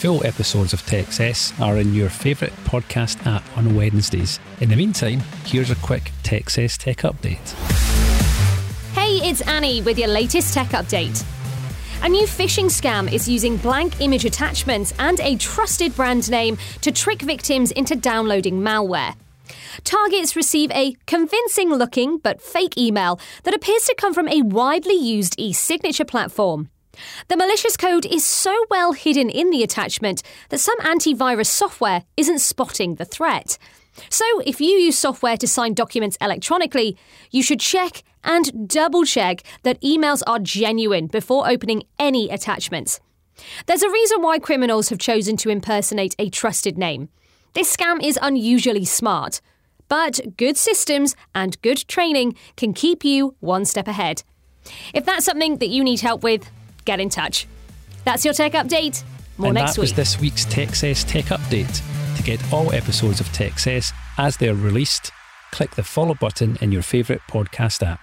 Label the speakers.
Speaker 1: Full episodes of TechCess are in your favourite podcast app on Wednesdays. In the meantime, here's a quick TechCess Tech Update.
Speaker 2: Hey, it's Annie with your latest tech update. A new phishing scam is using blank image attachments and a trusted brand name to trick victims into downloading malware. Targets receive a convincing looking but fake email that appears to come from a widely used e signature platform. The malicious code is so well hidden in the attachment that some antivirus software isn't spotting the threat. So, if you use software to sign documents electronically, you should check and double check that emails are genuine before opening any attachments. There's a reason why criminals have chosen to impersonate a trusted name. This scam is unusually smart, but good systems and good training can keep you one step ahead. If that's something that you need help with, get in touch. That's your tech update. More
Speaker 1: and
Speaker 2: next
Speaker 1: that was this week's TechCess Tech Update. To get all episodes of TechCess as they're released, click the follow button in your favourite podcast app.